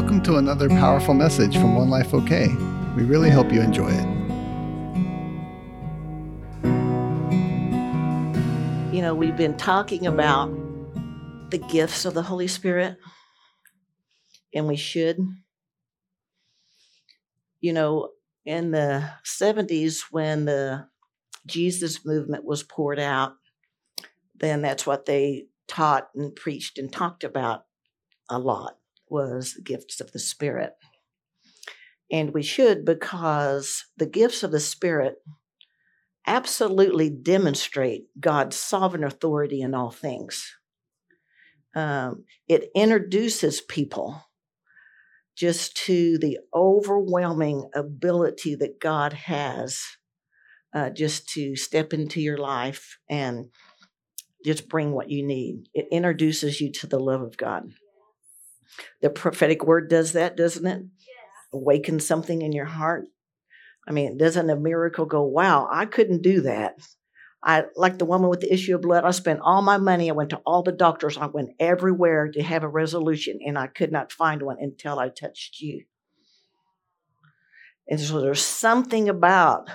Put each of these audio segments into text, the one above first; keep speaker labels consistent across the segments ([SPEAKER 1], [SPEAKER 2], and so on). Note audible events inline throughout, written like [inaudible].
[SPEAKER 1] Welcome to another powerful message from One Life OK. We really hope you enjoy it.
[SPEAKER 2] You know, we've been talking about the gifts of the Holy Spirit, and we should. You know, in the 70s, when the Jesus movement was poured out, then that's what they taught and preached and talked about a lot was gifts of the Spirit. And we should because the gifts of the Spirit absolutely demonstrate God's sovereign authority in all things. Um, it introduces people just to the overwhelming ability that God has uh, just to step into your life and just bring what you need. It introduces you to the love of God. The prophetic word does that, doesn't it? Awaken something in your heart. I mean, doesn't a miracle go, wow, I couldn't do that. I like the woman with the issue of blood. I spent all my money. I went to all the doctors. I went everywhere to have a resolution, and I could not find one until I touched you. And so there's something about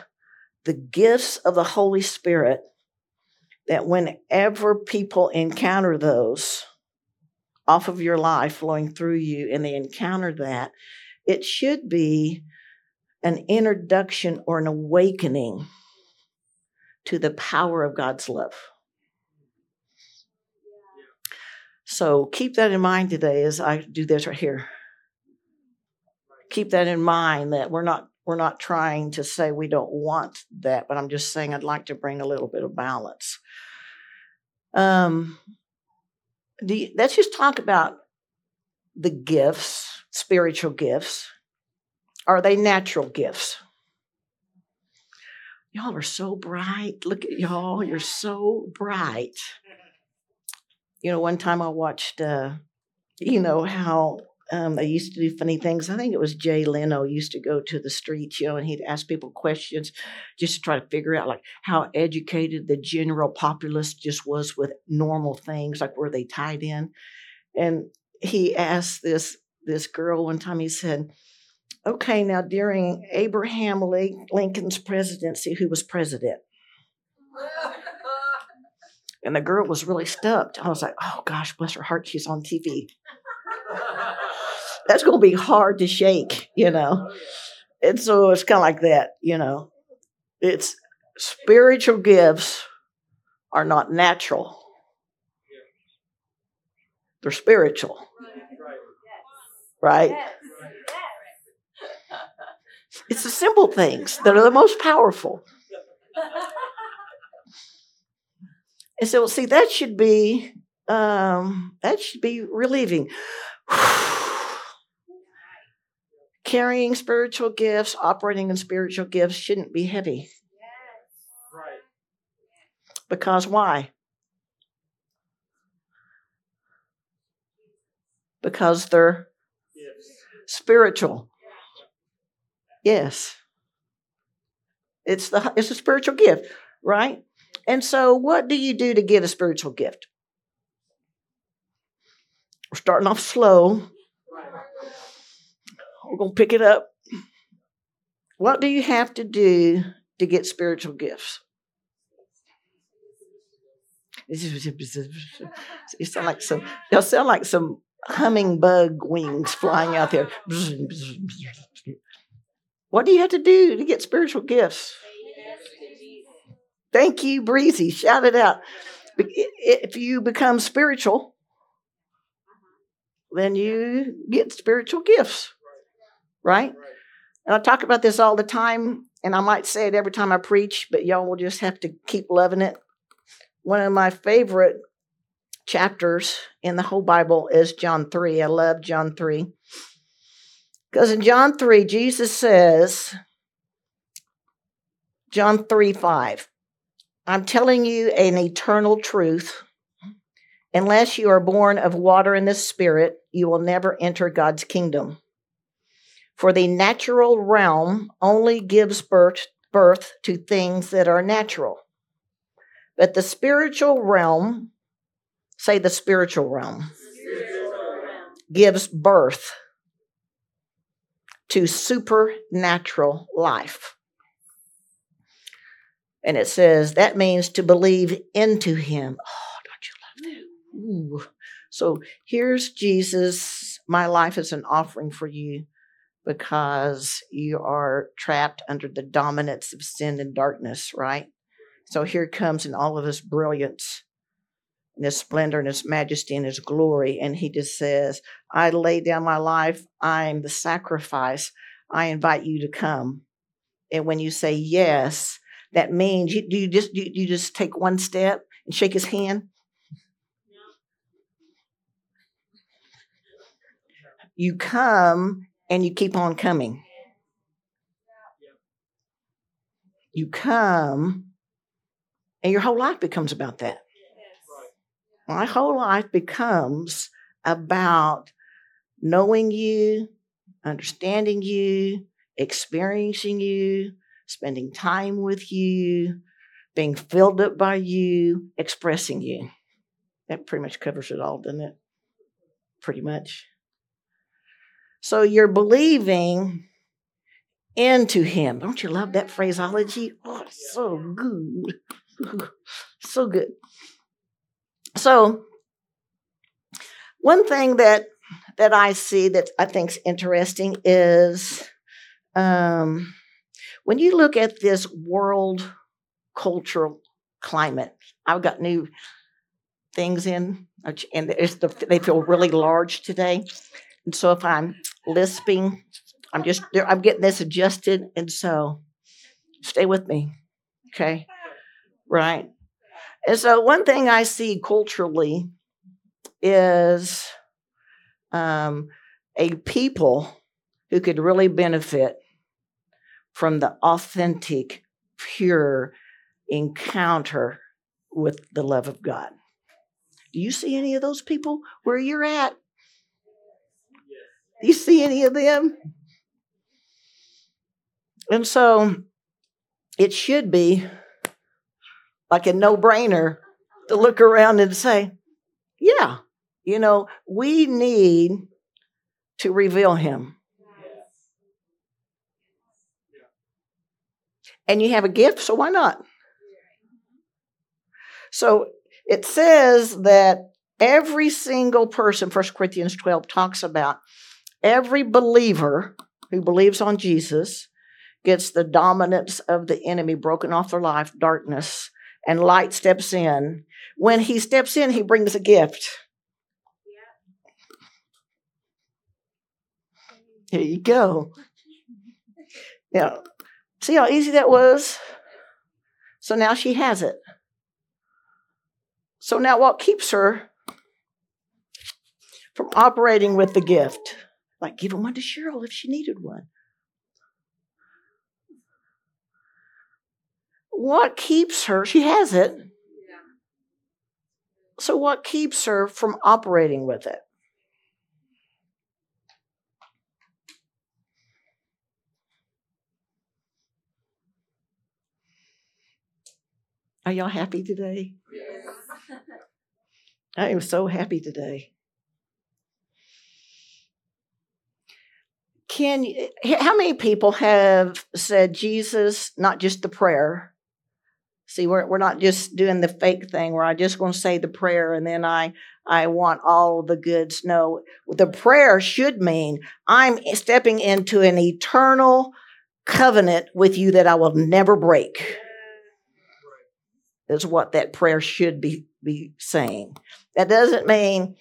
[SPEAKER 2] the gifts of the Holy Spirit that whenever people encounter those, off of your life flowing through you and they encounter that, it should be an introduction or an awakening to the power of God's love. So keep that in mind today as I do this right here. Keep that in mind that we're not we're not trying to say we don't want that, but I'm just saying I'd like to bring a little bit of balance. Um, the, let's just talk about the gifts, spiritual gifts. Are they natural gifts? Y'all are so bright. Look at y'all. You're so bright. You know, one time I watched, uh, you know, how um, they used to do funny things. I think it was Jay Leno used to go to the street show and he'd ask people questions just to try to figure out like how educated the general populace just was with normal things, like were they tied in. And he asked this this girl one time. He said, "Okay, now during Abraham Lincoln's presidency, who was president?" [laughs] And the girl was really stumped. I was like, "Oh gosh, bless her heart, she's on TV." That's going to be hard to shake, you know. And so it's kind of like that, you know. It's spiritual gifts are not natural. They're spiritual. Right? [laughs] It's the simple things that are the most powerful. And so, see, that should be um, that should be relieving [sighs] carrying spiritual gifts, operating in spiritual gifts shouldn't be heavy. Right. Because why? Because they're spiritual. Yes. It's the it's a spiritual gift, right? And so what do you do to get a spiritual gift? We're starting off slow we're going to pick it up. What do you have to do to get spiritual gifts? You sound like some. Y'all sound like some hummingbug wings flying out there. What do you have to do to get spiritual gifts? Thank you, Breezy. Shout it out. If you become spiritual, then you get spiritual gifts right? And I talk about this all the time, and I might say it every time I preach, but y'all will just have to keep loving it. One of my favorite chapters in the whole Bible is John 3. I love John 3. Because in John 3, Jesus says, John 3 5, I'm telling you an eternal truth. Unless you are born of water and the Spirit, you will never enter God's kingdom. For the natural realm only gives birth, birth to things that are natural. But the spiritual realm, say the spiritual realm, spiritual gives birth to supernatural life. And it says that means to believe into him. Oh, don't you love that? Ooh. So here's Jesus. My life is an offering for you because you are trapped under the dominance of sin and darkness, right? So here comes in all of his brilliance and his splendor and his majesty and his glory. And he just says, I lay down my life. I'm the sacrifice. I invite you to come. And when you say yes, that means you, do you just you just take one step and shake his hand? You come and you keep on coming. You come and your whole life becomes about that. My whole life becomes about knowing you, understanding you, experiencing you, spending time with you, being filled up by you, expressing you. That pretty much covers it all, doesn't it? Pretty much. So you're believing into Him. Don't you love that phraseology? Oh, so good. [laughs] so good. So, one thing that that I see that I think is interesting is um, when you look at this world cultural climate. I've got new things in, and the, they feel really large today. And so if I'm lisping, I'm just I'm getting this adjusted, and so stay with me, okay? Right. And so one thing I see culturally is um, a people who could really benefit from the authentic, pure encounter with the love of God. Do you see any of those people where you're at? You see any of them? And so it should be like a no brainer to look around and say, yeah, you know, we need to reveal him. And you have a gift, so why not? So it says that every single person, 1 Corinthians 12 talks about every believer who believes on Jesus gets the dominance of the enemy broken off their life, darkness, and light steps in. When he steps in, he brings a gift. Here you go. Now, see how easy that was? So now she has it. So now what keeps her from operating with the gift? Like giving one to Cheryl if she needed one. what keeps her, she has it. So, what keeps her from operating with it? Are y'all happy today? Yes. I am so happy today. Can how many people have said Jesus, not just the prayer, See, we're, we're not just doing the fake thing where I just going to say the prayer and then I I want all the goods. No, the mm-hmm. prayer should mean I'm stepping into an eternal covenant with you that I will never break. Is what that prayer should be be saying. That doesn't mean,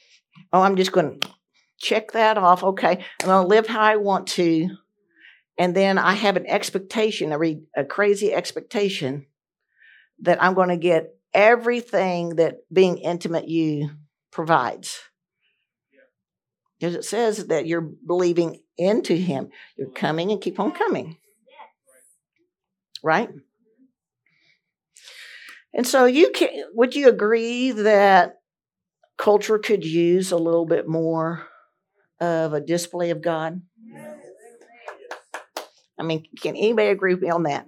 [SPEAKER 2] oh, I'm just going to check that off. Okay, I'm going to live how I want to, and then I have an expectation, a, re, a crazy expectation that I'm going to get everything that being intimate you provides. Because it says that you're believing into Him. You're coming and keep on coming. Right? And so you can would you agree that culture could use a little bit more of a display of God? I mean, can anybody agree with me on that?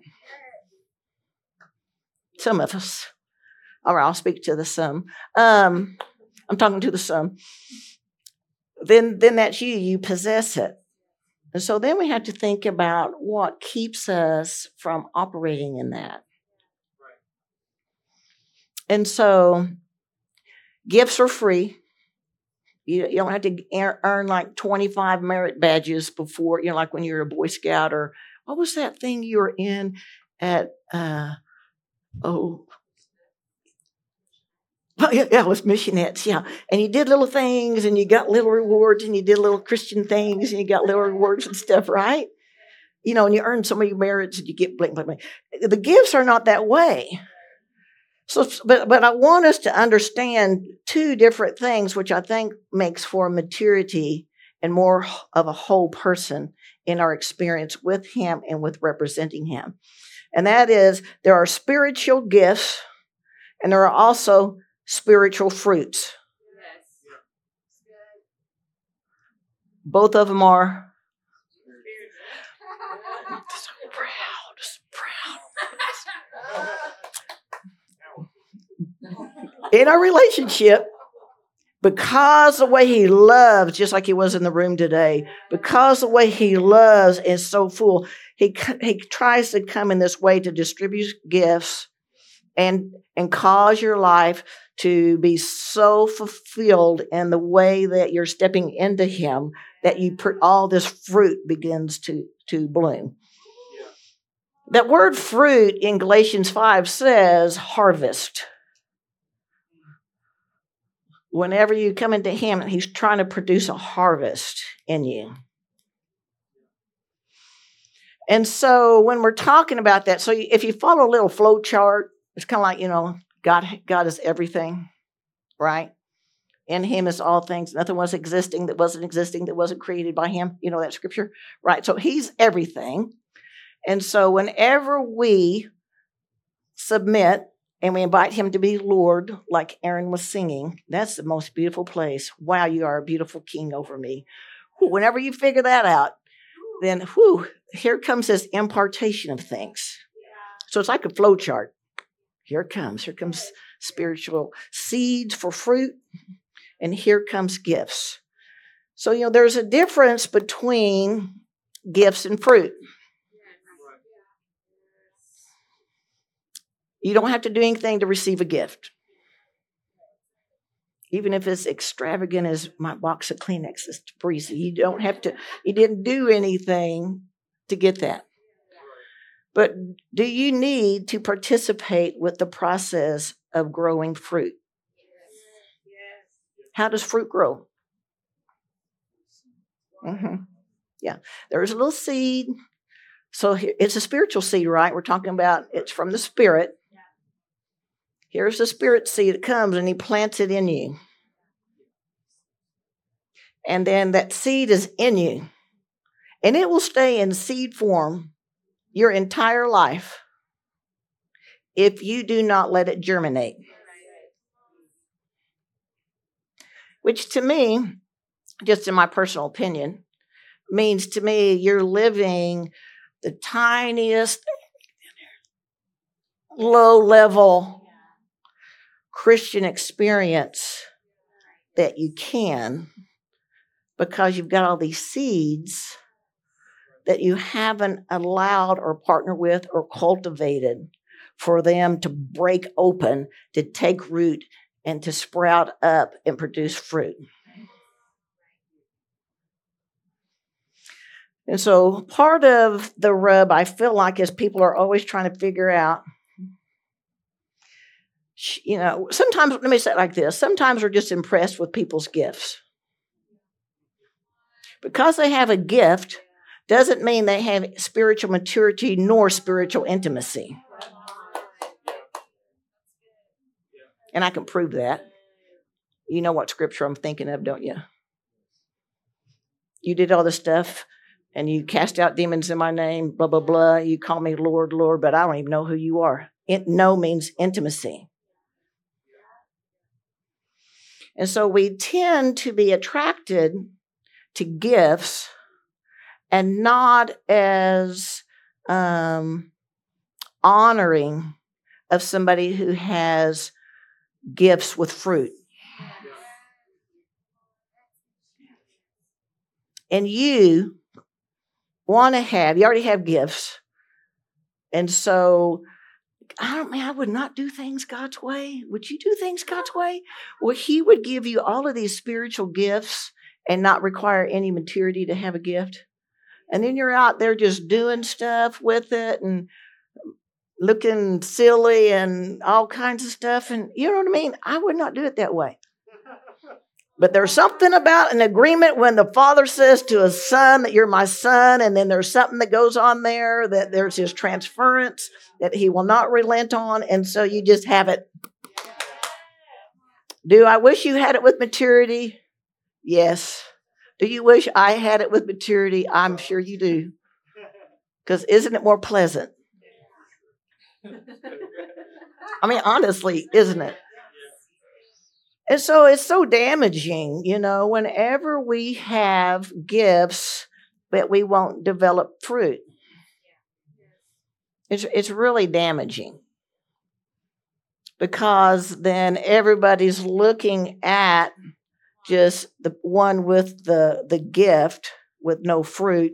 [SPEAKER 2] Some of us. All right, I'll speak to the some. Um, I'm talking to the some. Then, then that's you. You possess it. And so then we have to think about what keeps us from operating in that. And so gifts are free. You, you don't have to earn like 25 merit badges before, you know, like when you're a Boy Scout or what was that thing you were in at, uh, oh, Oh, yeah, yeah, it was missionettes, yeah. And you did little things and you got little rewards and you did little Christian things and you got little rewards and stuff, right? You know, and you earn so many merits and you get blank, blank, blank. The gifts are not that way. So, but, but I want us to understand two different things, which I think makes for maturity and more of a whole person in our experience with Him and with representing Him. And that is there are spiritual gifts and there are also spiritual fruits. Both of them are In our relationship, because the way he loves, just like he was in the room today, because the way he loves is so full, he, he tries to come in this way to distribute gifts and, and cause your life to be so fulfilled in the way that you're stepping into him that you put all this fruit begins to, to bloom. That word fruit in Galatians 5 says harvest. Whenever you come into him, he's trying to produce a harvest in you. And so when we're talking about that, so if you follow a little flow chart, it's kind of like, you know, God, God is everything, right? In him is all things. Nothing was existing that wasn't existing that wasn't created by him. You know that scripture? Right. So he's everything. And so whenever we submit and we invite him to be Lord, like Aaron was singing, that's the most beautiful place. Wow, you are a beautiful king over me. Whenever you figure that out, then whew, here comes this impartation of things. So it's like a flow chart. Here comes. Here comes spiritual seeds for fruit, and here comes gifts. So, you know, there's a difference between gifts and fruit. You don't have to do anything to receive a gift. Even if it's extravagant as my box of Kleenex is breezy, you don't have to, you didn't do anything to get that. But do you need to participate with the process of growing fruit? How does fruit grow? Mm-hmm. Yeah, there's a little seed. So it's a spiritual seed, right? We're talking about it's from the Spirit. Here's the Spirit seed that comes and He plants it in you. And then that seed is in you. And it will stay in seed form your entire life if you do not let it germinate. Which to me, just in my personal opinion, means to me you're living the tiniest, low level Christian experience that you can because you've got all these seeds that you haven't allowed or partnered with or cultivated for them to break open, to take root, and to sprout up and produce fruit. And so, part of the rub I feel like is people are always trying to figure out. You know, sometimes, let me say it like this sometimes we're just impressed with people's gifts. Because they have a gift, doesn't mean they have spiritual maturity nor spiritual intimacy. And I can prove that. You know what scripture I'm thinking of, don't you? You did all this stuff and you cast out demons in my name, blah, blah, blah. You call me Lord, Lord, but I don't even know who you are. It, no means intimacy. And so we tend to be attracted to gifts and not as um, honoring of somebody who has gifts with fruit. And you want to have, you already have gifts. And so I don't mean I would not do things God's way. Would you do things God's way? Well, He would give you all of these spiritual gifts and not require any maturity to have a gift. And then you're out there just doing stuff with it and looking silly and all kinds of stuff. And you know what I mean? I would not do it that way. But there's something about an agreement when the father says to a son that you're my son, and then there's something that goes on there that there's his transference that he will not relent on. And so you just have it. Do I wish you had it with maturity? Yes. Do you wish I had it with maturity? I'm sure you do. Because isn't it more pleasant? I mean, honestly, isn't it? And so it's so damaging, you know, whenever we have gifts, but we won't develop fruit. It's, it's really damaging because then everybody's looking at just the one with the, the gift with no fruit,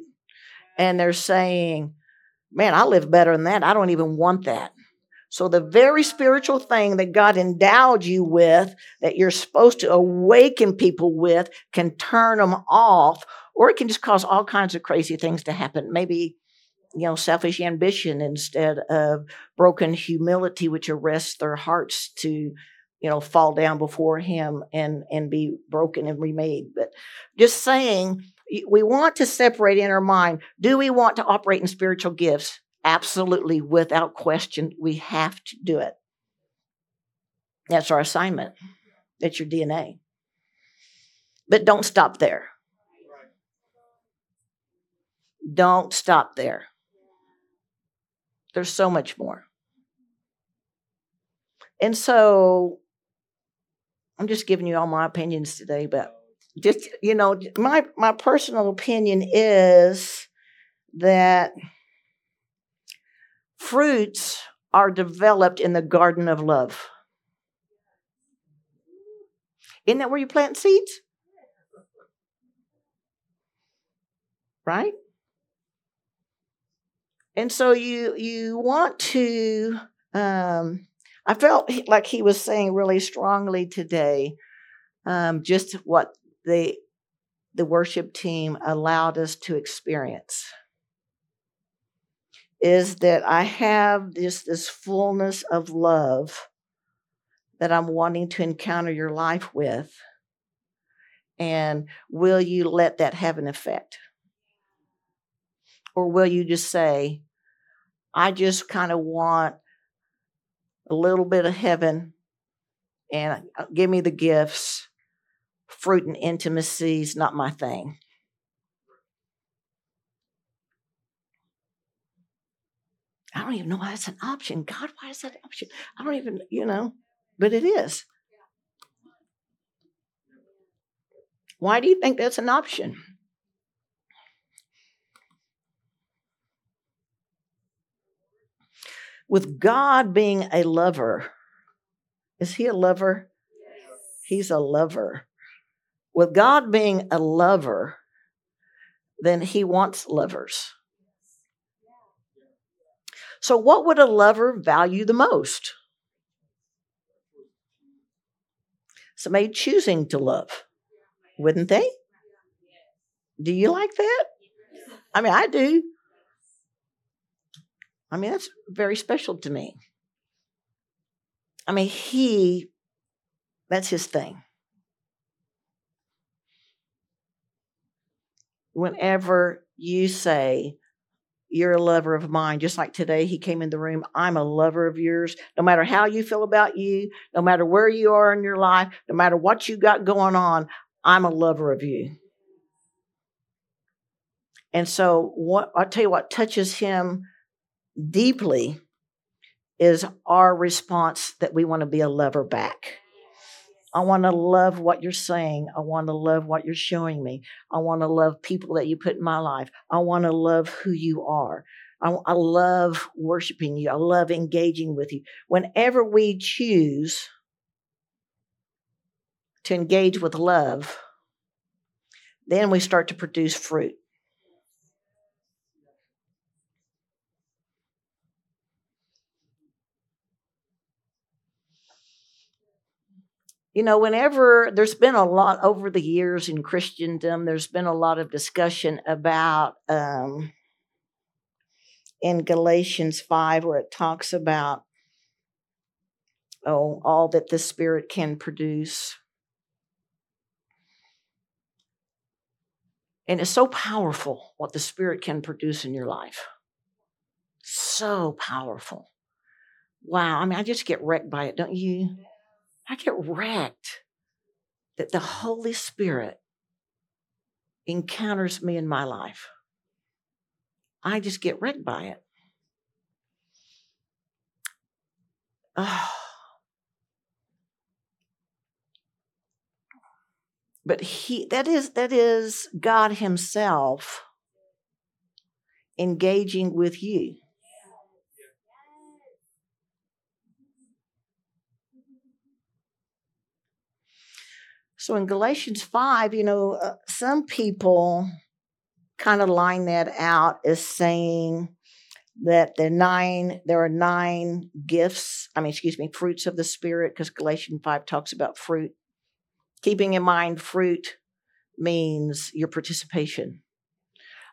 [SPEAKER 2] and they're saying, Man, I live better than that. I don't even want that. So, the very spiritual thing that God endowed you with, that you're supposed to awaken people with, can turn them off, or it can just cause all kinds of crazy things to happen. Maybe, you know, selfish ambition instead of broken humility, which arrests their hearts to, you know, fall down before Him and and be broken and remade. But just saying, we want to separate in our mind. Do we want to operate in spiritual gifts? Absolutely, without question, we have to do it. That's our assignment. That's your DNA. But don't stop there. Don't stop there. There's so much more. And so I'm just giving you all my opinions today, but just you know, my my personal opinion is that fruits are developed in the garden of love. Isn't that where you plant seeds? Right? And so you you want to um I felt like he was saying really strongly today um, just what the the worship team allowed us to experience is that I have this this fullness of love that I'm wanting to encounter your life with. And will you let that have an effect? Or will you just say, I just kind of want a little bit of heaven and uh, give me the gifts. Fruit and intimacy is not my thing. I don't even know why that's an option. God, why is that an option? I don't even, you know, but it is. Why do you think that's an option? With God being a lover, is he a lover? Yes. He's a lover. With God being a lover, then he wants lovers. So, what would a lover value the most? Somebody choosing to love, wouldn't they? Do you like that? I mean, I do. I mean, that's very special to me. I mean, he, that's his thing. Whenever you say, you're a lover of mine. Just like today, he came in the room. I'm a lover of yours. No matter how you feel about you, no matter where you are in your life, no matter what you got going on, I'm a lover of you. And so, what I'll tell you what touches him deeply is our response that we want to be a lover back. I want to love what you're saying. I want to love what you're showing me. I want to love people that you put in my life. I want to love who you are. I, I love worshiping you. I love engaging with you. Whenever we choose to engage with love, then we start to produce fruit. You know, whenever there's been a lot over the years in Christendom, there's been a lot of discussion about um, in Galatians 5, where it talks about, oh, all that the Spirit can produce. And it's so powerful what the Spirit can produce in your life. So powerful. Wow. I mean, I just get wrecked by it, don't you? I get wrecked that the Holy Spirit encounters me in my life. I just get wrecked by it. Oh. [sighs] But he that is that is God Himself engaging with you. So in Galatians 5, you know, uh, some people kind of line that out as saying that the nine there are nine gifts, I mean excuse me, fruits of the spirit because Galatians 5 talks about fruit. Keeping in mind fruit means your participation.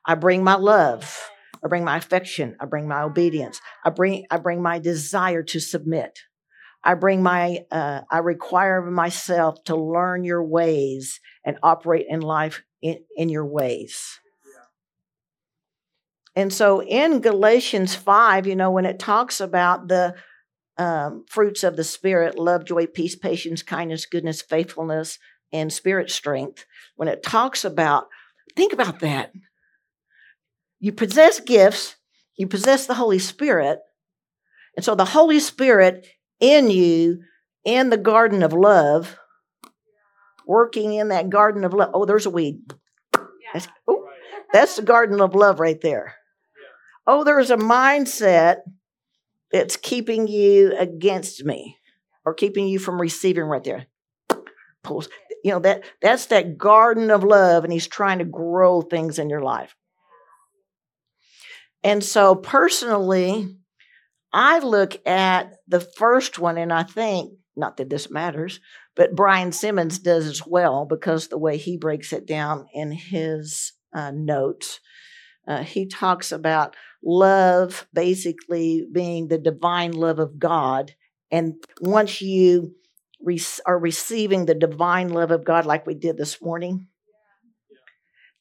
[SPEAKER 2] I bring my love, I bring my affection, I bring my obedience, I bring I bring my desire to submit. I bring my, uh, I require myself to learn your ways and operate in life in, in your ways. And so in Galatians 5, you know, when it talks about the um, fruits of the Spirit love, joy, peace, patience, kindness, goodness, faithfulness, and spirit strength when it talks about, think about that. You possess gifts, you possess the Holy Spirit. And so the Holy Spirit in you in the garden of love, working in that garden of love. Oh, there's a weed. That's, oh, that's the garden of love right there. Oh, there's a mindset that's keeping you against me or keeping you from receiving right there. Pulls. You know, that that's that garden of love, and he's trying to grow things in your life. And so personally, I look at the first one and I think, not that this matters, but Brian Simmons does as well because the way he breaks it down in his uh, notes. Uh, he talks about love basically being the divine love of God. And once you re- are receiving the divine love of God, like we did this morning,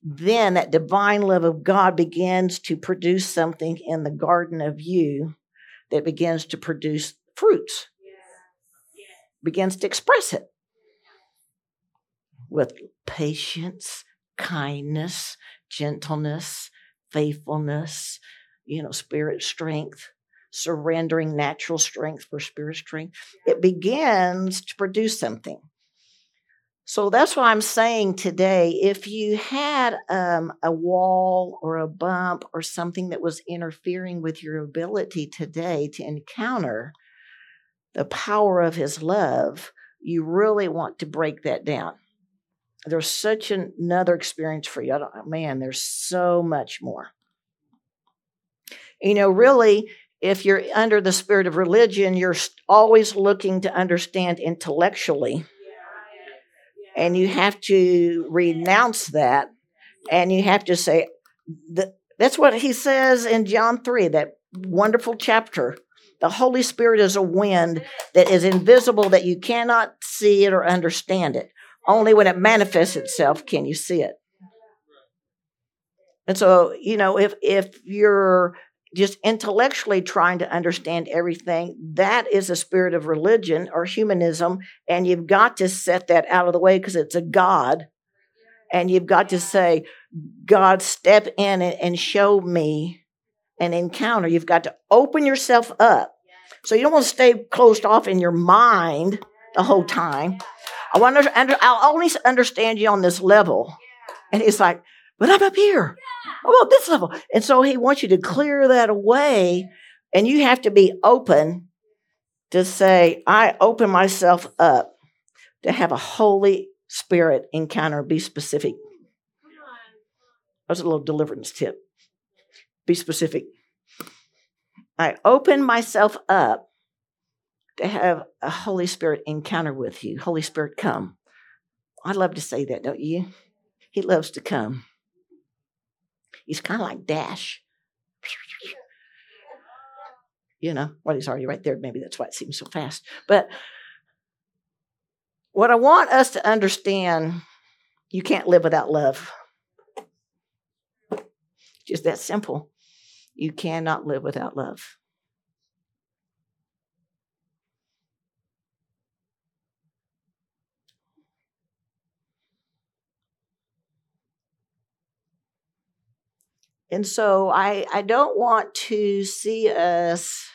[SPEAKER 2] then that divine love of God begins to produce something in the garden of you that begins to produce fruits, begins to express it with patience, kindness, gentleness, faithfulness, you know, spirit strength, surrendering natural strength for spirit strength. It begins to produce something. So that's why I'm saying today if you had um, a wall or a bump or something that was interfering with your ability today to encounter the power of His love, you really want to break that down. There's such an, another experience for you. man, there's so much more. You know, really, if you're under the spirit of religion, you're always looking to understand intellectually and you have to renounce that and you have to say that that's what he says in John 3 that wonderful chapter. The holy spirit is a wind that is invisible that you cannot see it or understand it. Only when it manifests itself can you see it. And so you know if if you're just intellectually trying to understand everything, that is a spirit of religion or humanism. And you've got to set that out of the way because it's a God. And you've got to say, God, step in and show me an encounter. You've got to open yourself up. So you don't want to stay closed off in your mind the whole time. I want to, I'll only understand you on this level. And he's like, but I'm up here. Oh, About this level? And so he wants you to clear that away, and you have to be open to say, I open myself up to have a Holy Spirit encounter. Be specific. That's a little deliverance tip. Be specific. I open myself up to have a Holy Spirit encounter with you. Holy Spirit, come. I love to say that, don't you? He loves to come. He's kind of like Dash. [laughs] You know, well, he's already right there. Maybe that's why it seems so fast. But what I want us to understand you can't live without love. Just that simple. You cannot live without love. And so I, I don't want to see us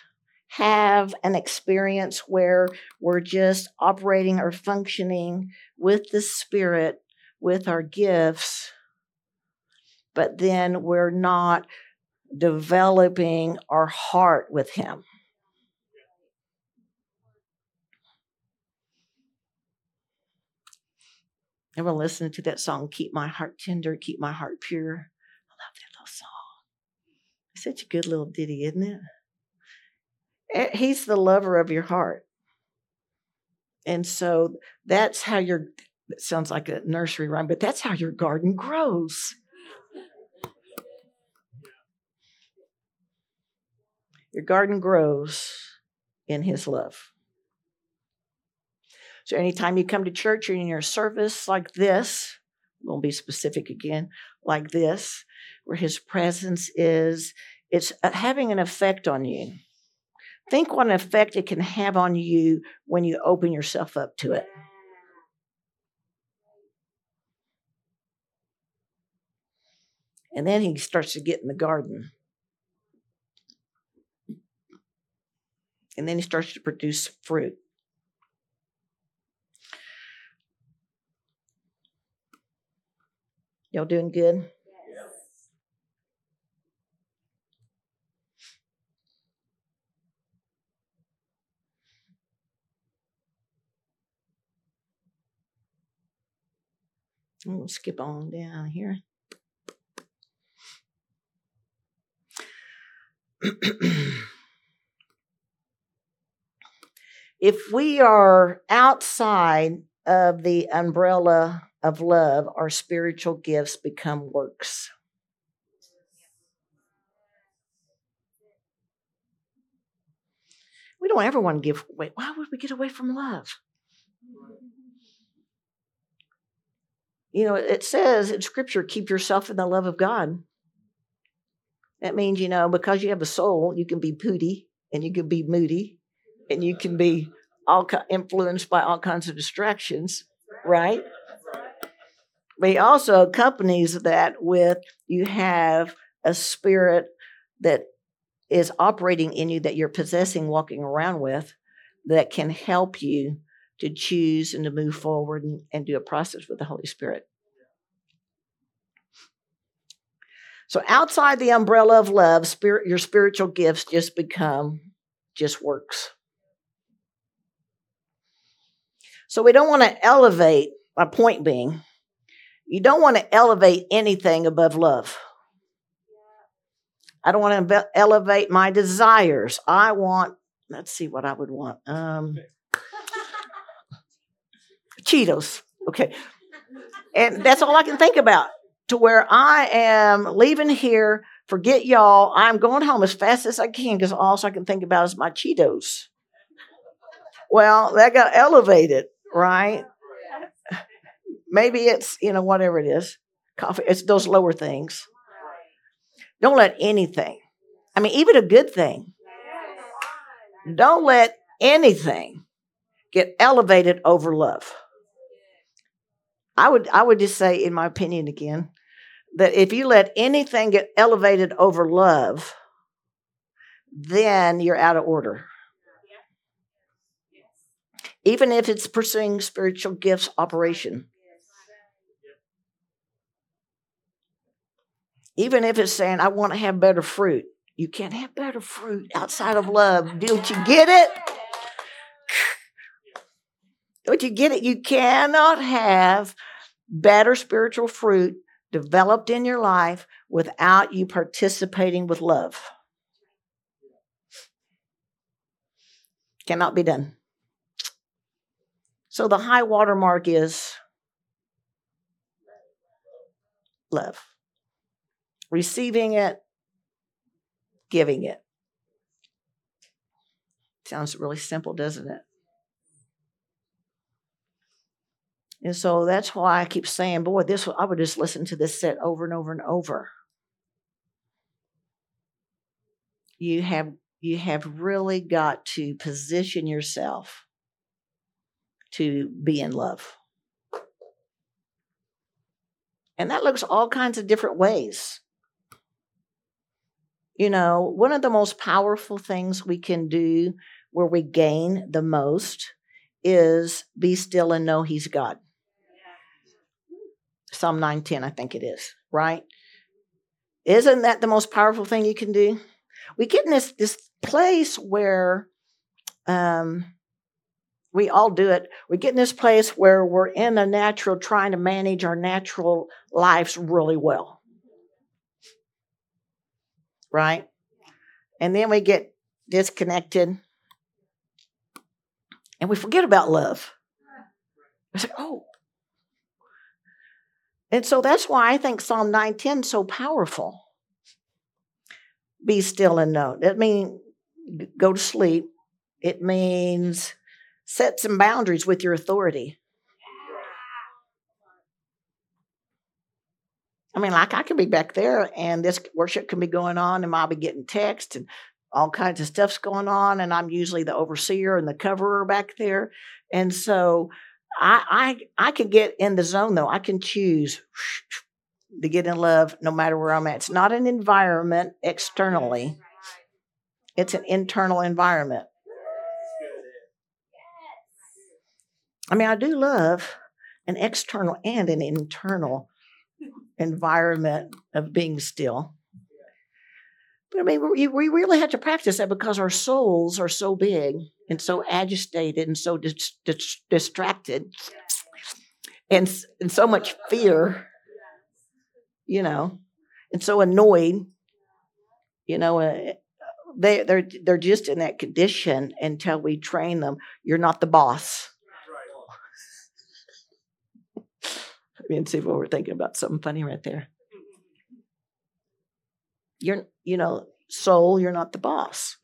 [SPEAKER 2] have an experience where we're just operating or functioning with the Spirit, with our gifts, but then we're not developing our heart with Him. Ever listening to that song, Keep My Heart Tender, Keep My Heart Pure. Such a good little ditty, isn't it? He's the lover of your heart. And so that's how your, it sounds like a nursery rhyme, but that's how your garden grows. Your garden grows in his love. So anytime you come to church or in your service like this, we'll be specific again, like this, where his presence is, it's uh, having an effect on you. Think what an effect it can have on you when you open yourself up to it. And then he starts to get in the garden. And then he starts to produce fruit. Y'all doing good? We'll skip on down here. if we are outside of the umbrella of love, our spiritual gifts become works. We don't ever want to give away. Why would we get away from love? You know, it says in scripture, keep yourself in the love of God. That means, you know, because you have a soul, you can be pooty and you can be moody and you can be all influenced by all kinds of distractions, right? But he also accompanies that with you have a spirit that is operating in you that you're possessing, walking around with, that can help you to choose and to move forward and, and do a process with the Holy Spirit. So outside the umbrella of love, spirit, your spiritual gifts just become just works. So we don't want to elevate, my point being, you don't want to elevate anything above love. I don't want to elevate my desires. I want, let's see what I would want. Um, Cheetos. Okay. And that's all I can think about to where I am leaving here, forget y'all. I'm going home as fast as I can because all I can think about is my Cheetos. Well, that got elevated, right? Maybe it's, you know, whatever it is. Coffee, it's those lower things. Don't let anything, I mean, even a good thing, don't let anything get elevated over love. I would I would just say, in my opinion, again, that if you let anything get elevated over love, then you're out of order. Even if it's pursuing spiritual gifts operation. Even if it's saying, I want to have better fruit. You can't have better fruit outside of love. Don't you get it? Don't you get it? You cannot have better spiritual fruit developed in your life without you participating with love. Cannot be done. So the high water mark is love. Receiving it, giving it. Sounds really simple, doesn't it? And so that's why I keep saying, boy, this I would just listen to this set over and over and over. You have you have really got to position yourself to be in love. And that looks all kinds of different ways. You know, one of the most powerful things we can do where we gain the most is be still and know he's God. Psalm 910, I think it is, right? Isn't that the most powerful thing you can do? We get in this, this place where um, we all do it. We get in this place where we're in the natural, trying to manage our natural lives really well. Right? And then we get disconnected and we forget about love. It's like, oh. And so that's why I think Psalm 910 is so powerful. Be still and know. That means go to sleep. It means set some boundaries with your authority. I mean, like I can be back there and this worship can be going on and I'll be getting text and all kinds of stuff's going on. And I'm usually the overseer and the coverer back there. And so I I I can get in the zone though. I can choose to get in love no matter where I'm at. It's not an environment externally. It's an internal environment. I mean, I do love an external and an internal environment of being still. But I mean, we, we really had to practice that because our souls are so big and so agitated and so dis- dis- distracted and, and so much fear, you know, and so annoyed, you know. Uh, they, they're, they're just in that condition until we train them. You're not the boss [laughs] me what we're thinking about something funny right there. You're, you know, soul, you're not the boss.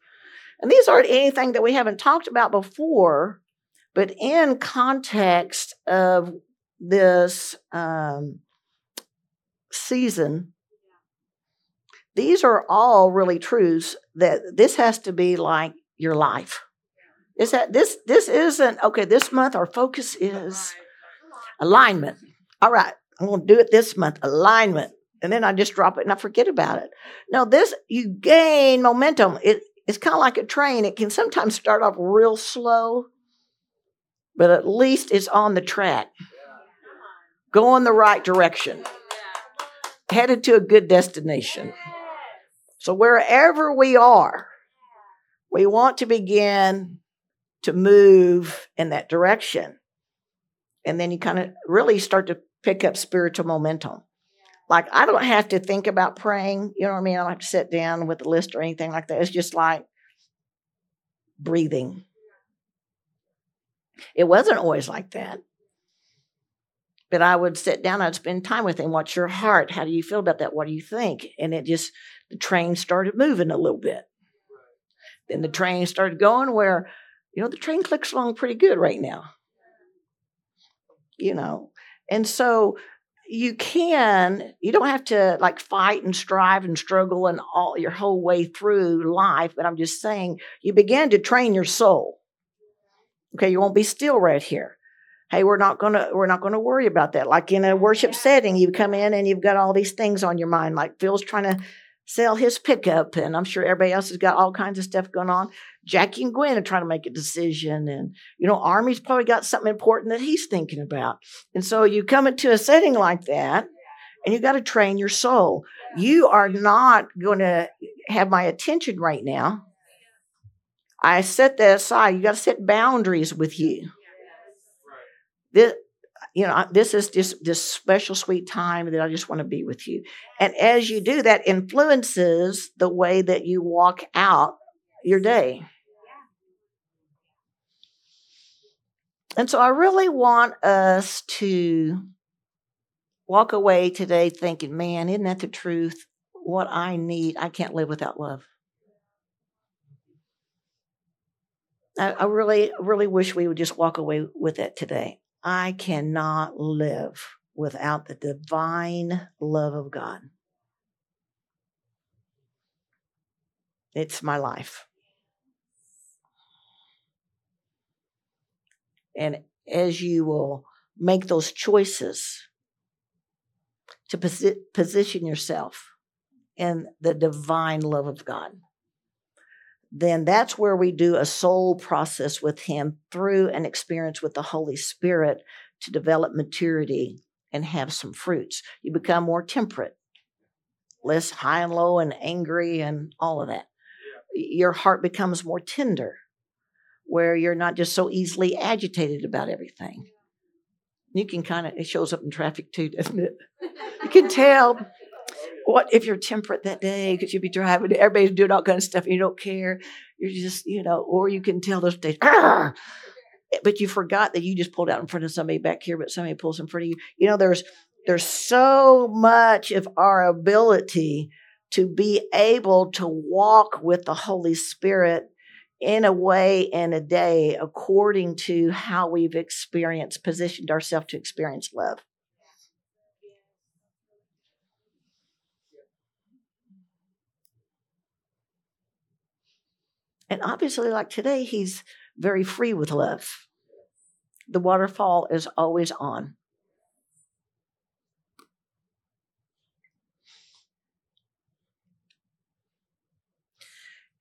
[SPEAKER 2] And these aren't anything that we haven't talked about before, but in context of this um, season, these are all really truths that this has to be like your life. Is that this this isn't okay, this month our focus is alignment all right, I'm going to do it this month, alignment. And then I just drop it and I forget about it. No, this, you gain momentum. It, it's kind of like a train. It can sometimes start off real slow, but at least it's on the track, going the right direction, headed to a good destination. So wherever we are, we want to begin to move in that direction. And then you kind of really start to pick up spiritual momentum. Like I don't have to think about praying, you know what I mean? I don't have to sit down with a list or anything like that. It's just like breathing. It wasn't always like that. But I would sit down, I'd spend time with him. What's your heart? How do you feel about that? What do you think? And it just, the train started moving a little bit. Then the train started going where, you know, the train clicks along pretty good right now. You know, and so you can, you don't have to like fight and strive and struggle and all your whole way through life. But I'm just saying, you begin to train your soul. Okay, you won't be still right here. Hey, we're not gonna we're not gonna worry about that. Like in a worship setting, you come in and you've got all these things on your mind. Like Phil's trying to sell his pickup, and I'm sure everybody else has got all kinds of stuff going on. Jackie and Gwen are trying to make a decision, and you know, Army's probably got something important that he's thinking about. And so you come into a setting like that, and you got to train your soul. You are not going to have my attention right now. I set that aside. You got to set boundaries with you. This, you know, this is just this special sweet time that I just want to be with you. And as you do that, influences the way that you walk out your day. And so I really want us to walk away today thinking, man, isn't that the truth? What I need, I can't live without love. I, really, really wish we would just walk away with that today. I cannot live without the divine love of God. It's my life. And as you will make those choices to posi- position yourself in the divine love of God, then that's where we do a soul process with Him through an experience with the Holy Spirit to develop maturity and have some fruits. You become more temperate, less high and low and angry and all of that. Your heart becomes more tender where you're not just so easily agitated about everything. You can kind of, it shows up in traffic too, doesn't it? You can tell what if you're temperate that day because you'll be driving, everybody's doing all kind of stuff, and you don't care. You're just, you know, or you can tell those days, but you forgot that you just pulled out in front of somebody back here, but somebody pulls in front of you. You know, there's there's so much of our ability to be able to walk with the Holy Spirit in a way and a day according to how we've experienced, positioned ourselves to experience love. And obviously, like today, he's very free with love. The waterfall is always on.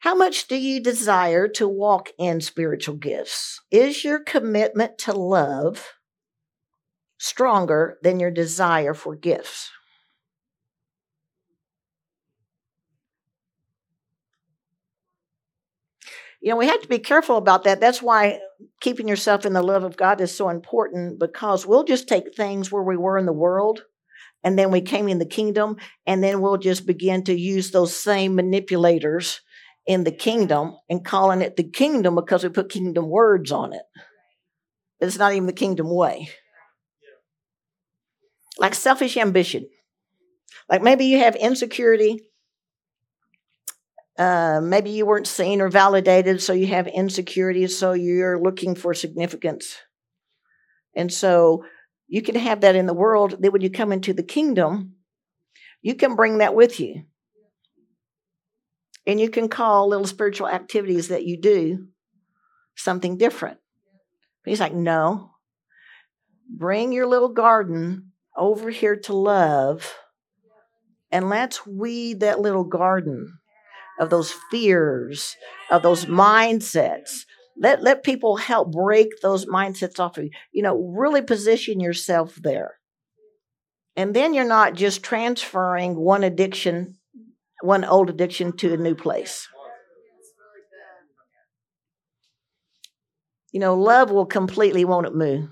[SPEAKER 2] How much do you desire to walk in spiritual gifts? Is your commitment to love stronger than your desire for gifts? You know, we have to be careful about that. That's why keeping yourself in the love of God is so important because we'll just take things where we were in the world and then we came in the kingdom and then we'll just begin to use those same manipulators in the kingdom and calling it the kingdom because we put kingdom words on it. It's not even the kingdom way. Like selfish ambition. Like maybe you have insecurity. Uh, maybe you weren't seen or validated, so you have insecurity, so you're looking for significance. And so you can have that in the world. Then when you come into the kingdom, you can bring that with you. And you can call little spiritual activities that you do something different. But he's like, no, bring your little garden over here to love, and let's weed that little garden of those fears, of those mindsets. Let, let people help break those mindsets off of you. You know, really position yourself there. And then you're not just transferring one addiction one old addiction to a new place. You know, love will completely, won't it, move?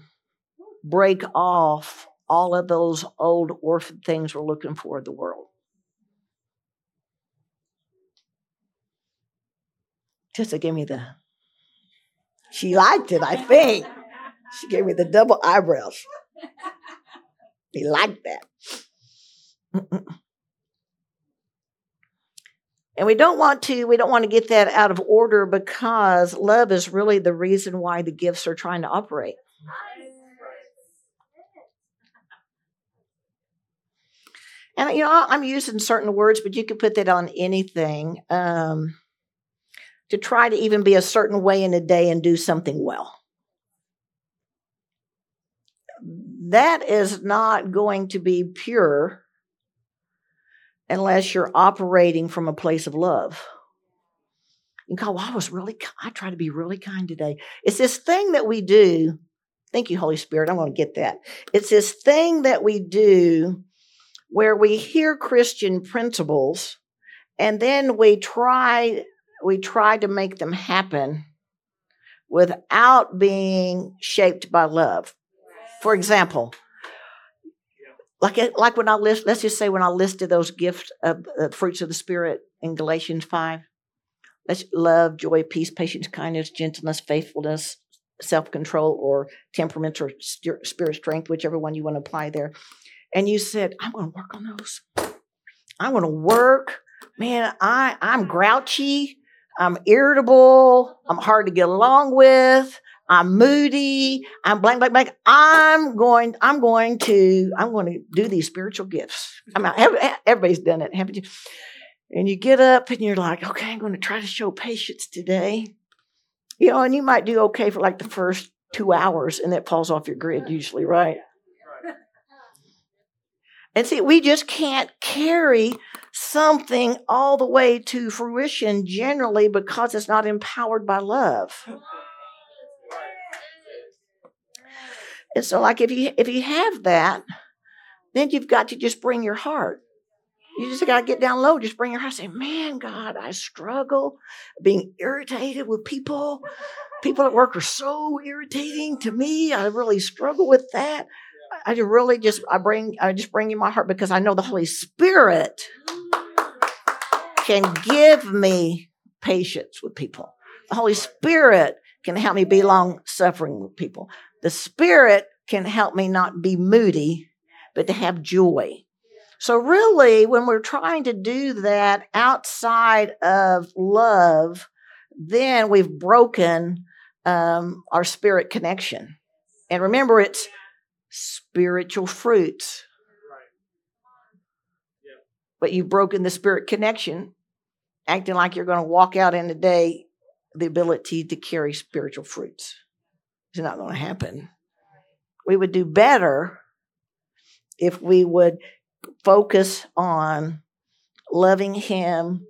[SPEAKER 2] Break off all of those old orphan things we're looking for in the world. Tessa give me the, she liked it, I think. She gave me the double eyebrows. He liked that. And we don't want to, we don't want to get that out of order because love is really the reason why the gifts are trying to operate. And you know, I'm using certain words, but you could put that on anything. Um, to try to even be a certain way in a day and do something well. That is not going to be pure unless you're operating from a place of love. You go, well, I was really, I try to be really kind today. It's this thing that we do. Thank you, Holy Spirit. I'm going to get that. It's this thing that we do where we hear Christian principles and then we try, we try to make them happen without being shaped by love. For example, like like when I list, let's just say when I listed those gifts of uh, fruits of the spirit in Galatians five, let's love, joy, peace, patience, kindness, gentleness, faithfulness, self control or temperament or spirit strength, whichever one you want to apply there. And you said, I'm going to work on those. I want to work. Man, I, I'm grouchy. I'm irritable. I'm hard to get along with. I'm moody. I'm blank, blank, blank. I'm going, I'm going to, I'm going to do these spiritual gifts. I mean, eh, everybody's done it, haven't you? And you get up and you're like, okay, I'm going to try to show patience today. You know, and you might do okay for like the first two hours and that falls off your grid usually, right? And see, we just can't carry something all the way to fruition generally because it's not empowered by love. And so, like if you if you have that, then you've got to just bring your heart. You just got to get down low. Just bring your heart. Say, man, God, I struggle being irritated with people. People at work are so irritating to me. I really struggle with that. I really just I bring I just bring you my heart because I know the Holy Spirit can give me patience with people. The Holy Spirit can help me be long suffering with people. The Spirit can help me not be moody, but to have joy. So, really, when we're trying to do that outside of love, then we've broken um, our spirit connection. And remember, it's spiritual fruits. But you've broken the spirit connection, acting like you're going to walk out in the day the ability to carry spiritual fruits. It's not going to happen. We would do better if we would focus on loving Him,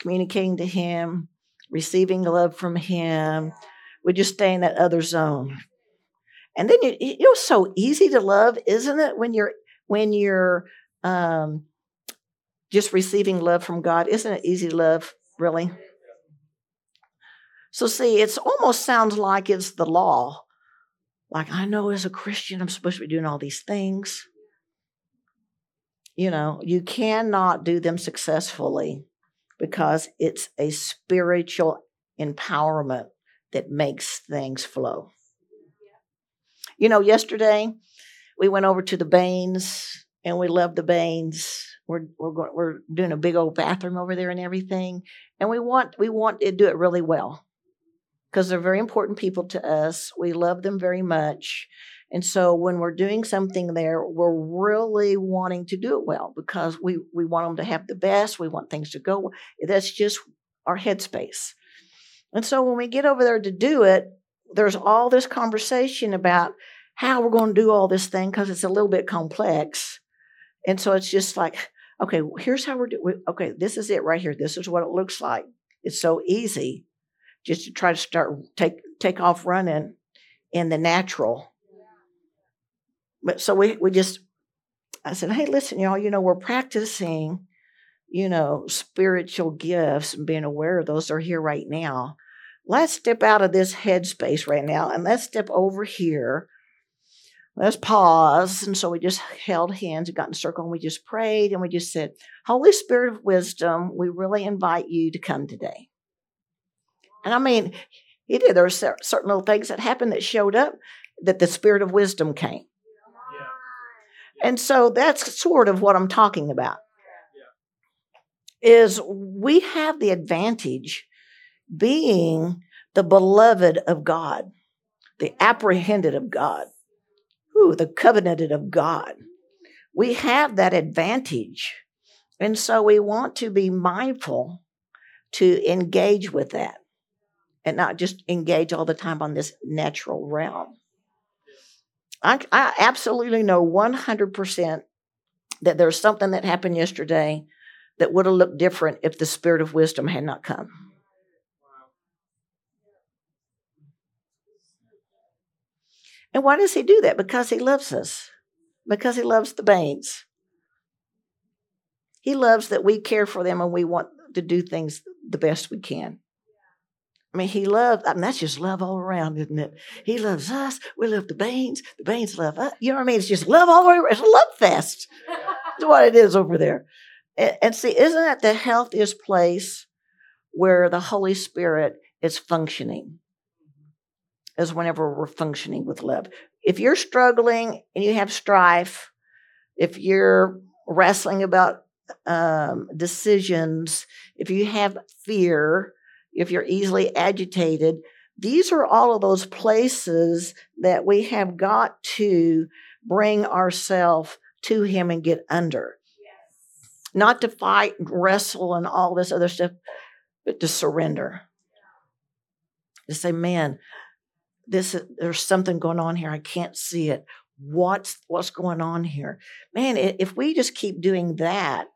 [SPEAKER 2] communicating to Him, receiving love from Him. We just stay in that other zone. And then you, was so easy to love, isn't it? When you're when you're um, just receiving love from God, isn't it easy love? Really. So see, it's almost sounds like it's the law. Like I know as a Christian, I'm supposed to be doing all these things. You know, you cannot do them successfully because it's a spiritual empowerment that makes things flow. You know, yesterday we went over to the Baines and we loved the Bains. We're we're going, we're doing a big old bathroom over there and everything, and we want we want to do it really well because they're very important people to us. We love them very much. And so when we're doing something there, we're really wanting to do it well because we, we want them to have the best. We want things to go. That's just our headspace. And so when we get over there to do it, there's all this conversation about how we're going to do all this thing because it's a little bit complex. And so it's just like, okay, here's how we're doing. Okay, this is it right here. This is what it looks like. It's so easy just to try to start take take off running in the natural. But so we we just I said, hey, listen, y'all, you know, we're practicing, you know, spiritual gifts and being aware of those are here right now let's step out of this headspace right now and let's step over here. Let's pause. And so we just held hands and got in a circle and we just prayed and we just said, Holy Spirit of wisdom, we really invite you to come today. And I mean, he did. There were certain little things that happened that showed up that the Spirit of wisdom came. And so that's sort of what I'm talking about. Is we have the advantage being the beloved of God, the apprehended of God, ooh, the covenanted of God. We have that advantage. And so we want to be mindful to engage with that and not just engage all the time on this natural realm. I, I absolutely know 100% that there's something that happened yesterday that would have looked different if the spirit of wisdom had not come. And why does he do that? Because he loves us, because he loves the Bains. He loves that we care for them and we want to do things the best we can. I mean, he loves, I mean, that's just love all around, isn't it? He loves us. We love the Bains. The Bains love us. You know what I mean? It's just love all over. It's a love fest. [laughs] That's what it is over there. And, and see, isn't that the healthiest place where the Holy Spirit is functioning? Is whenever we're functioning with love. If you're struggling and you have strife, if you're wrestling about um, decisions, if you have fear, if you're easily agitated, these are all of those places that we have got to bring ourselves to Him and get under. Yes. Not to fight and wrestle and all this other stuff, but to surrender. To say, man, this there's something going on here. I can't see it. What's what's going on here? Man, if we just keep doing that,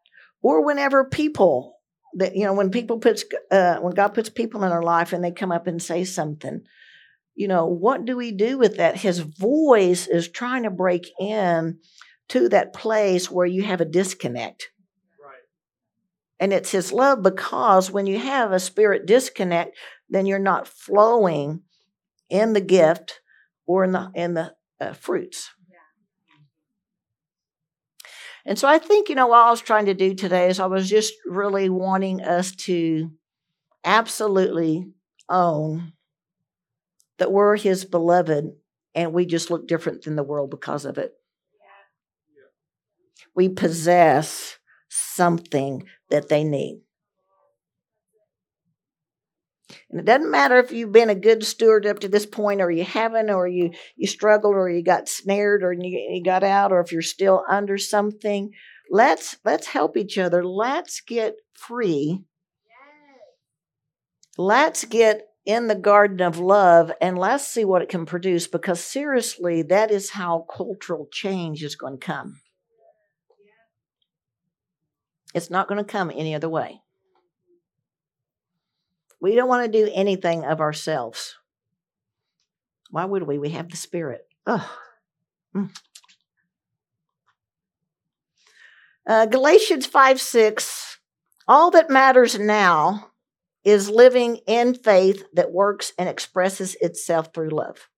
[SPEAKER 2] or whenever people that you know when people puts uh, when God puts people in our life and they come up and say something, you know what do we do with that? His voice is trying to break in to that place where you have a disconnect. Right. And it's his love because when you have a spirit disconnect, then you're not flowing in the gift or in the in the uh, fruits. And so I think, you know, what I was trying to do today is I was just really wanting us to absolutely own that we're his beloved and we just look different than the world because of it. We possess something that they need. And it doesn't matter if you've been a good steward up to this point, or you haven't, or you you struggled, or you got snared, or you, you got out, or if you're still under something. Let's let's help each other. Let's get free. Let's get in the garden of love and let's see what it can produce because seriously, that is how cultural change is going to come. It's not going to come any other way. We don't want to do anything of ourselves. Why would we? We have the Spirit. Mm. Uh, Galatians 5 6. All that matters now is living in faith that works and expresses itself through love.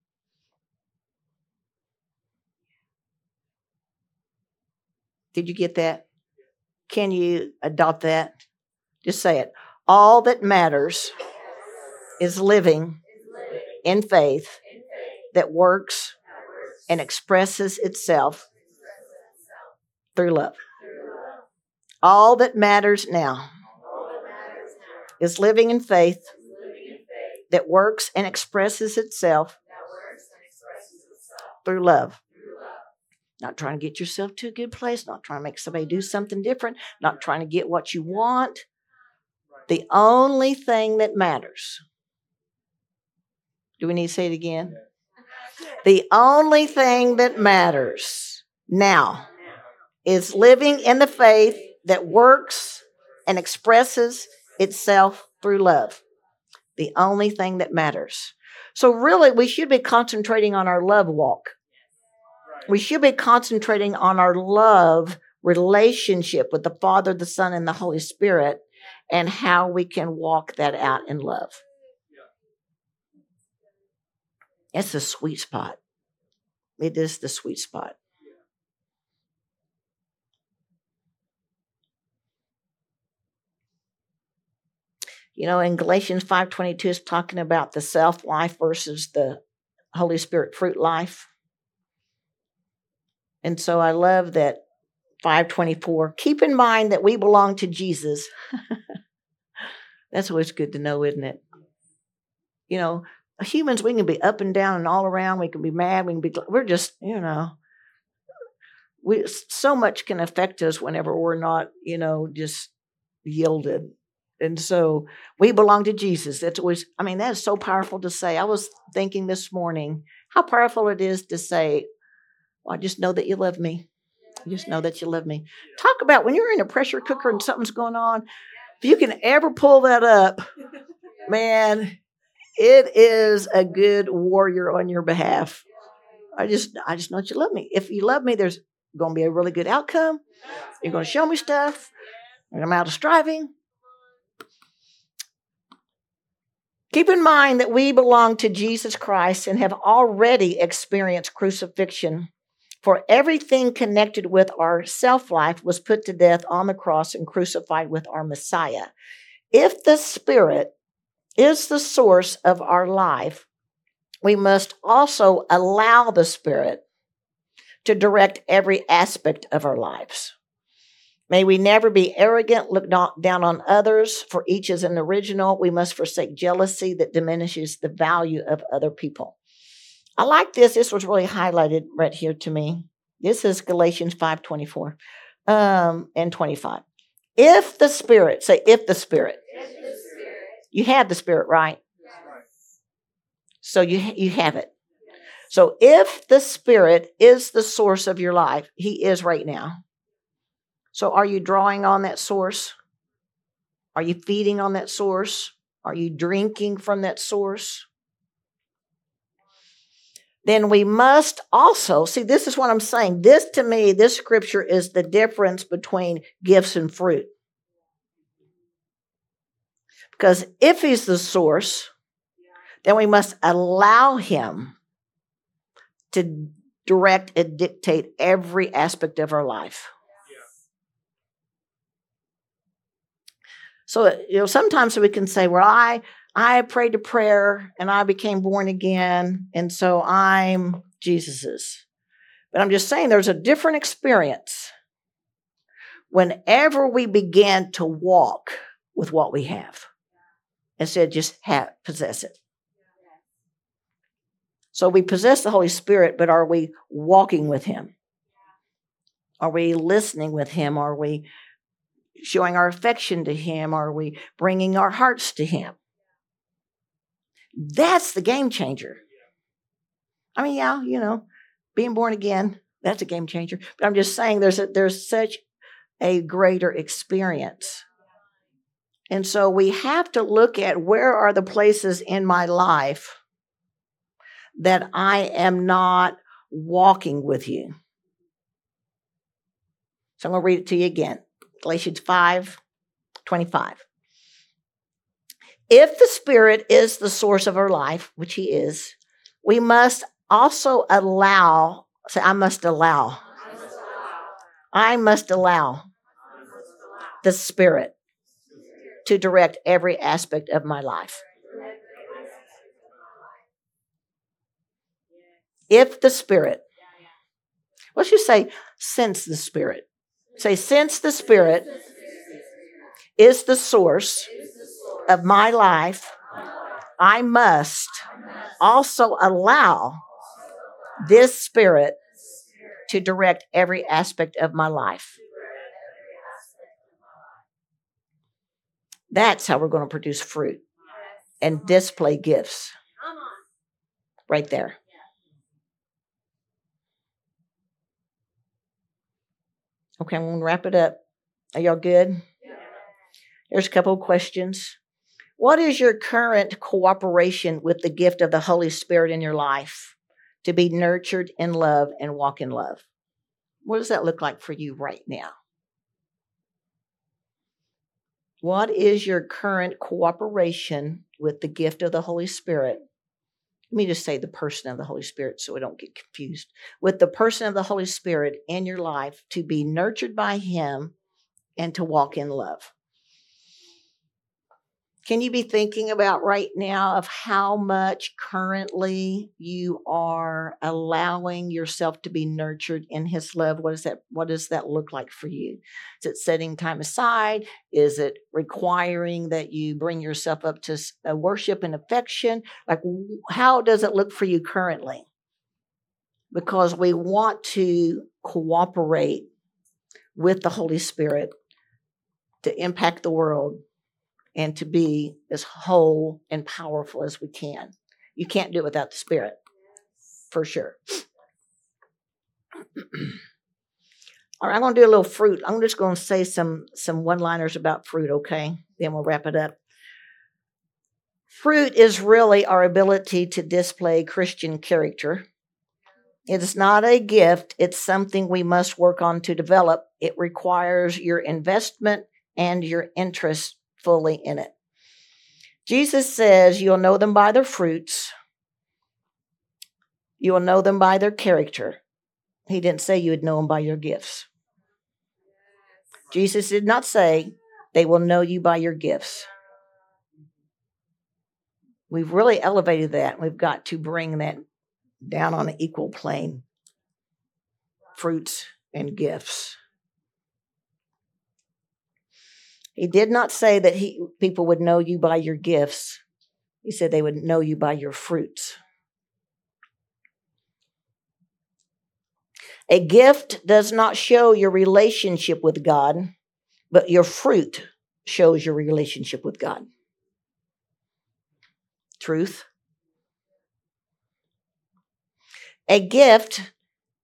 [SPEAKER 2] Did you get that? Can you adopt that? Just say it. All that matters is living in faith that works and expresses itself through love. All that matters now is living in faith that works and expresses itself through love. Not trying to get yourself to a good place, not trying to make somebody do something different, not trying to get what you want, the only thing that matters. Do we need to say it again? The only thing that matters now is living in the faith that works and expresses itself through love. The only thing that matters. So, really, we should be concentrating on our love walk. We should be concentrating on our love relationship with the Father, the Son, and the Holy Spirit and how we can walk that out in love. It's a sweet spot. It is the sweet spot. You know, in Galatians 5:22 is talking about the self life versus the Holy Spirit fruit life. And so I love that 524. Keep in mind that we belong to Jesus. [laughs] That's always good to know, isn't it? You know, humans, we can be up and down and all around. We can be mad. We can be, we're just, you know, we so much can affect us whenever we're not, you know, just yielded. And so we belong to Jesus. That's always, I mean, that is so powerful to say. I was thinking this morning how powerful it is to say, well, I just know that you love me. Just know that you love me. Talk about when you're in a pressure cooker and something's going on. If you can ever pull that up, man, it is a good warrior on your behalf. I just, I just know that you love me. If you love me, there's going to be a really good outcome. You're going to show me stuff. I'm out of striving. Keep in mind that we belong to Jesus Christ and have already experienced crucifixion for everything connected with our self life was put to death on the cross and crucified with our Messiah. If the Spirit is the source of our life, we must also allow the Spirit to direct every aspect of our lives. May we never be arrogant, look down on others, for each is an original. We must forsake jealousy that diminishes the value of other people. I like this. This was really highlighted right here to me. This is Galatians 5 24 um, and 25. If the Spirit, say, if the Spirit, if the Spirit. you have the Spirit, right? So you, you have it. So if the Spirit is the source of your life, He is right now. So are you drawing on that source? Are you feeding on that source? Are you drinking from that source? Then we must also see this is what I'm saying. This to me, this scripture is the difference between gifts and fruit. Because if he's the source, then we must allow him to direct and dictate every aspect of our life. So, you know, sometimes we can say, well, I, I prayed a prayer and I became born again, and so I'm Jesus's. But I'm just saying there's a different experience whenever we begin to walk with what we have instead of just have, possess it. So we possess the Holy Spirit, but are we walking with Him? Are we listening with Him? Are we showing our affection to Him? Are we bringing our hearts to Him? That's the game changer. I mean, yeah, you know, being born again, that's a game changer. But I'm just saying there's a, there's such a greater experience. And so we have to look at where are the places in my life that I am not walking with you. So I'm going to read it to you again. Galatians 5 25. If the Spirit is the source of our life, which He is, we must also allow, say, I must allow. I must allow the Spirit to direct every aspect of my life. If the Spirit, let's just say, since the Spirit. Say, since the Spirit is the source of my life, I must also allow this Spirit to direct every aspect of my life. That's how we're going to produce fruit and display gifts. Right there. Okay, I'm going to wrap it up. Are y'all good? There's a couple of questions. What is your current cooperation with the gift of the Holy Spirit in your life to be nurtured in love and walk in love? What does that look like for you right now? What is your current cooperation with the gift of the Holy Spirit let me just say the person of the Holy Spirit so we don't get confused. With the person of the Holy Spirit in your life to be nurtured by Him and to walk in love. Can you be thinking about right now of how much currently you are allowing yourself to be nurtured in his love? What is that what does that look like for you? Is it setting time aside? Is it requiring that you bring yourself up to uh, worship and affection? Like how does it look for you currently? Because we want to cooperate with the Holy Spirit to impact the world and to be as whole and powerful as we can. You can't do it without the Spirit, for sure. All right, I'm going to do a little fruit. I'm just going to say some some one-liners about fruit, okay? Then we'll wrap it up. Fruit is really our ability to display Christian character. It is not a gift, it's something we must work on to develop. It requires your investment and your interest fully in it. Jesus says, You'll know them by their fruits, you will know them by their character. He didn't say you would know them by your gifts. Jesus did not say they will know you by your gifts. We've really elevated that. We've got to bring that down on an equal plane fruits and gifts. He did not say that he, people would know you by your gifts. He said they would know you by your fruits. A gift does not show your relationship with God, but your fruit shows your relationship with God. Truth. A gift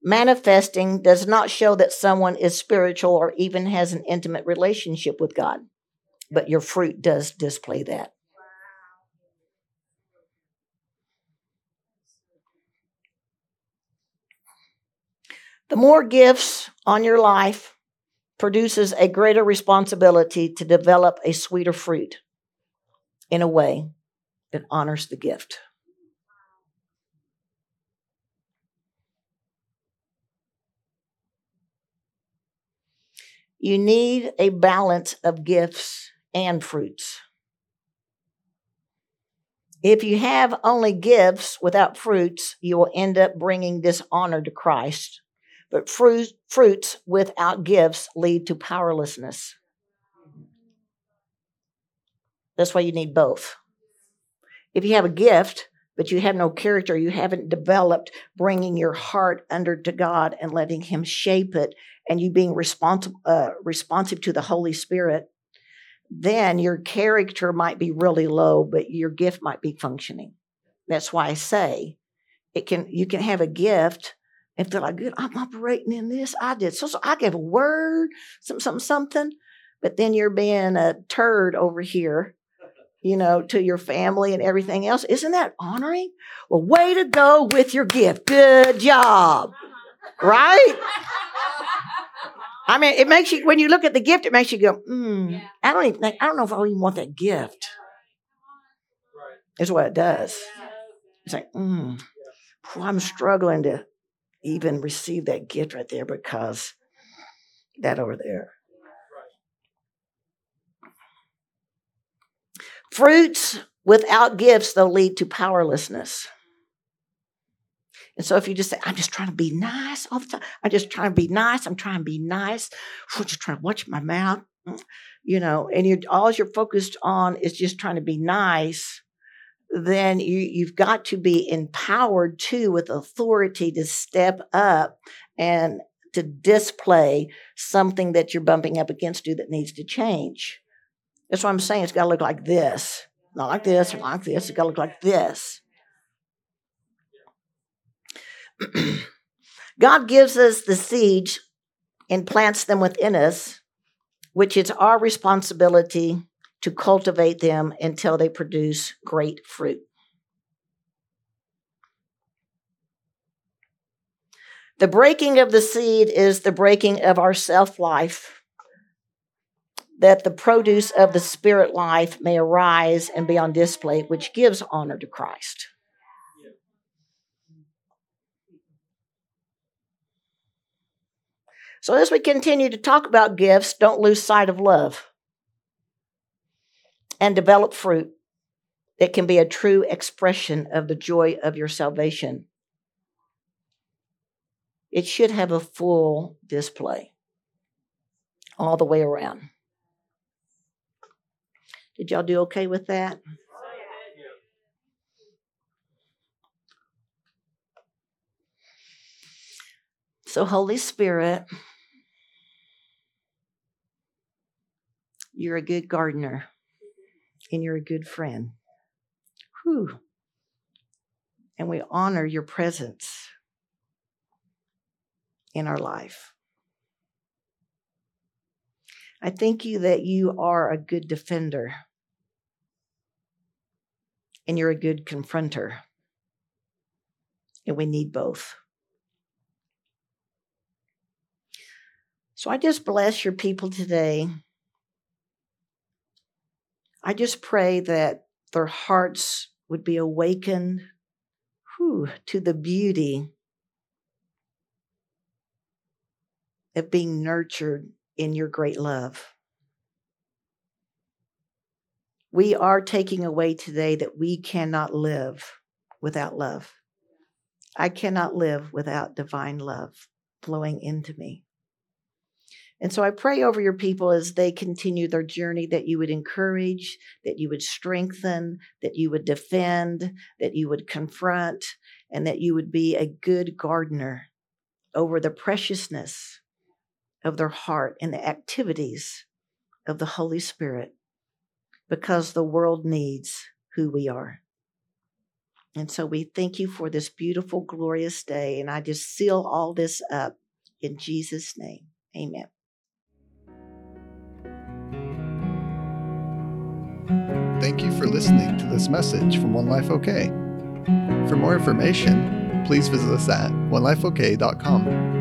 [SPEAKER 2] manifesting does not show that someone is spiritual or even has an intimate relationship with God, but your fruit does display that. The more gifts on your life produces a greater responsibility to develop a sweeter fruit in a way that honors the gift. You need a balance of gifts and fruits. If you have only gifts without fruits, you will end up bringing dishonor to Christ but fruit, fruits without gifts lead to powerlessness. That's why you need both. If you have a gift, but you have no character, you haven't developed bringing your heart under to God and letting Him shape it, and you being responsible, uh, responsive to the Holy Spirit, then your character might be really low, but your gift might be functioning. That's why I say it can. You can have a gift and feel like, good, I'm operating in this. I did so, so I gave a word, some, something, something. But then you're being a turd over here, you know, to your family and everything else. Isn't that honoring? Well, way to go with your gift. Good job. Right? I mean, it makes you, when you look at the gift, it makes you go, hmm, I don't even I don't know if I even want that gift. Is what it does. It's like, hmm, I'm struggling to even receive that gift right there because that over there. Fruits without gifts, they'll lead to powerlessness. And so if you just say, I'm just trying to be nice all the time, I'm just trying to be nice, I'm trying to be nice, I'm just trying to watch my mouth, mm, you know, and you're all you're focused on is just trying to be nice, then you, you've got to be empowered too with authority to step up and to display something that you're bumping up against you that needs to change. That's what I'm saying. It's got to look like this, not like this or like this. It's got to look like this. [clears throat] God gives us the seeds and plants them within us, which is our responsibility to cultivate them until they produce great fruit. The breaking of the seed is the breaking of our self life, that the produce of the spirit life may arise and be on display, which gives honor to Christ. So, as we continue to talk about gifts, don't lose sight of love and develop fruit that can be a true expression of the joy of your salvation. It should have a full display all the way around. Did y'all do okay with that? So, Holy Spirit, you're a good gardener and you're a good friend. Whew. And we honor your presence in our life. I thank you that you are a good defender and you're a good confronter. And we need both. So I just bless your people today I just pray that their hearts would be awakened whew, to the beauty of being nurtured in your great love. We are taking away today that we cannot live without love. I cannot live without divine love flowing into me. And so I pray over your people as they continue their journey that you would encourage, that you would strengthen, that you would defend, that you would confront, and that you would be a good gardener over the preciousness of their heart and the activities of the Holy Spirit because the world needs who we are. And so we thank you for this beautiful, glorious day. And I just seal all this up in Jesus' name. Amen.
[SPEAKER 1] Thank you for listening to this message from One Life OK. For more information, please visit us at onelifeok.com.